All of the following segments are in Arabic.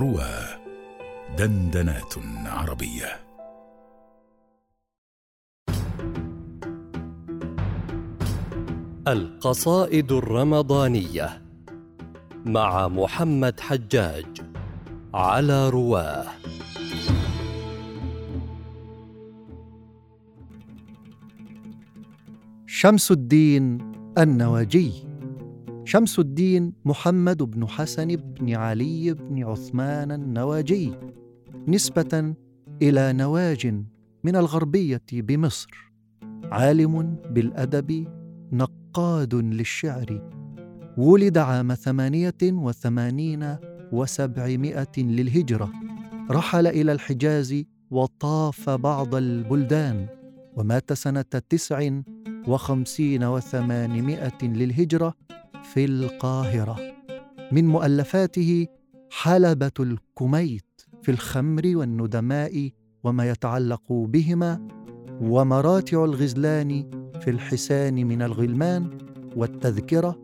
روى دندنات عربية. القصائد الرمضانية مع محمد حجاج على رواه شمس الدين النواجي شمس الدين محمد بن حسن بن علي بن عثمان النواجي نسبة إلى نواج من الغربية بمصر عالم بالأدب نقاد للشعر ولد عام ثمانية وثمانين وسبعمائة للهجرة رحل إلى الحجاز وطاف بعض البلدان ومات سنة تسع وخمسين وثمانمائة للهجرة في القاهرة. من مؤلفاته حلبة الكميت في الخمر والندماء وما يتعلق بهما ومراتع الغزلان في الحسان من الغلمان والتذكرة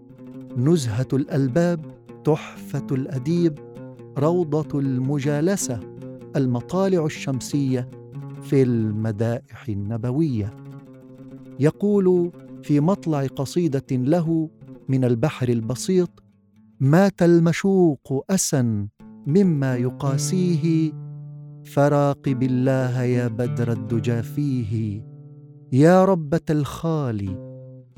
نزهة الألباب تحفة الأديب روضة المجالسة المطالع الشمسية في المدائح النبوية. يقول في مطلع قصيدة له من البحر البسيط مات المشوق أسا مما يقاسيه فراقب الله يا بدر الدجى فيه. يا ربة الخال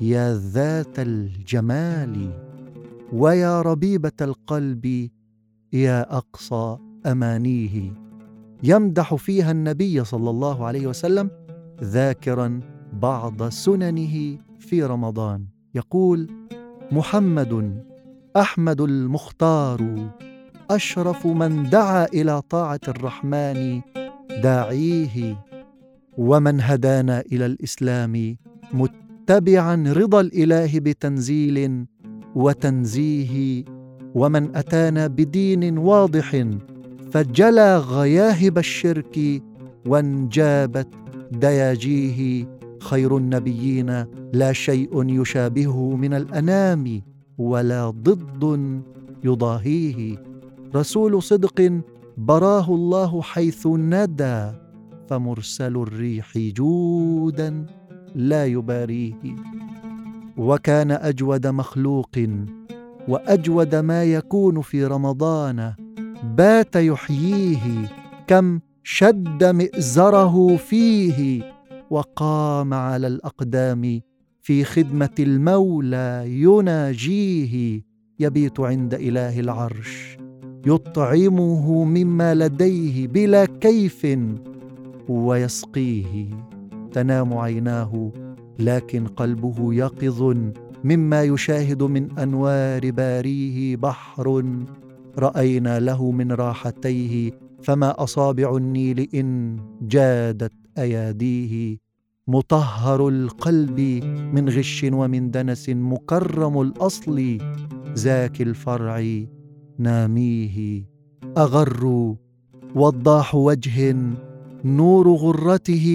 يا ذات الجمال ويا ربيبة القلب يا أقصى أمانيه. يمدح فيها النبي صلى الله عليه وسلم ذاكرا بعض سننه في رمضان. يقول محمد أحمد المختار أشرف من دعا إلى طاعة الرحمن داعيه ومن هدانا إلى الإسلام متبعا رضا الإله بتنزيل وتنزيه ومن أتانا بدين واضح فجلى غياهب الشرك وانجابت دياجيه. خير النبيين لا شيء يشابهه من الأنام ولا ضد يضاهيه. رسول صدق براه الله حيث ندى فمرسل الريح جودا لا يباريه. وكان أجود مخلوق وأجود ما يكون في رمضان بات يحييه كم شد مئزره فيه. وقام على الأقدام في خدمة المولى يناجيه يبيت عند إله العرش يطعمه مما لديه بلا كيف ويسقيه. تنام عيناه لكن قلبه يقظ مما يشاهد من أنوار باريه بحر. رأينا له من راحتيه فما أصابع النيل إن جادت. أياديه مطهر القلب من غش ومن دنس مكرم الأصل زاك الفرع ناميه أغر وضاح وجه نور غرته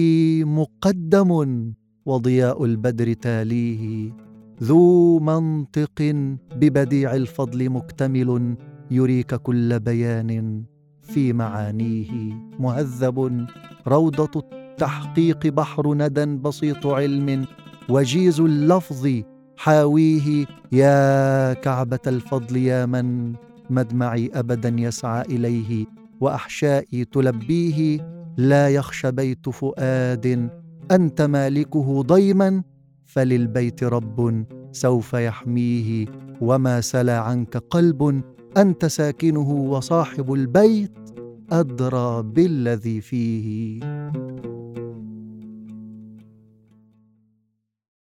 مقدم وضياء البدر تاليه ذو منطق ببديع الفضل مكتمل يريك كل بيان في معانيه مهذب روضة التحقيق بحر ندى بسيط علم وجيز اللفظ حاويه يا كعبة الفضل يا من مدمعي ابدا يسعى إليه وأحشائي تلبيه لا يخشى بيت فؤاد أنت مالكه ضيما فللبيت رب سوف يحميه وما سلا عنك قلب أنت ساكنه وصاحب البيت أدرى بالذي فيه.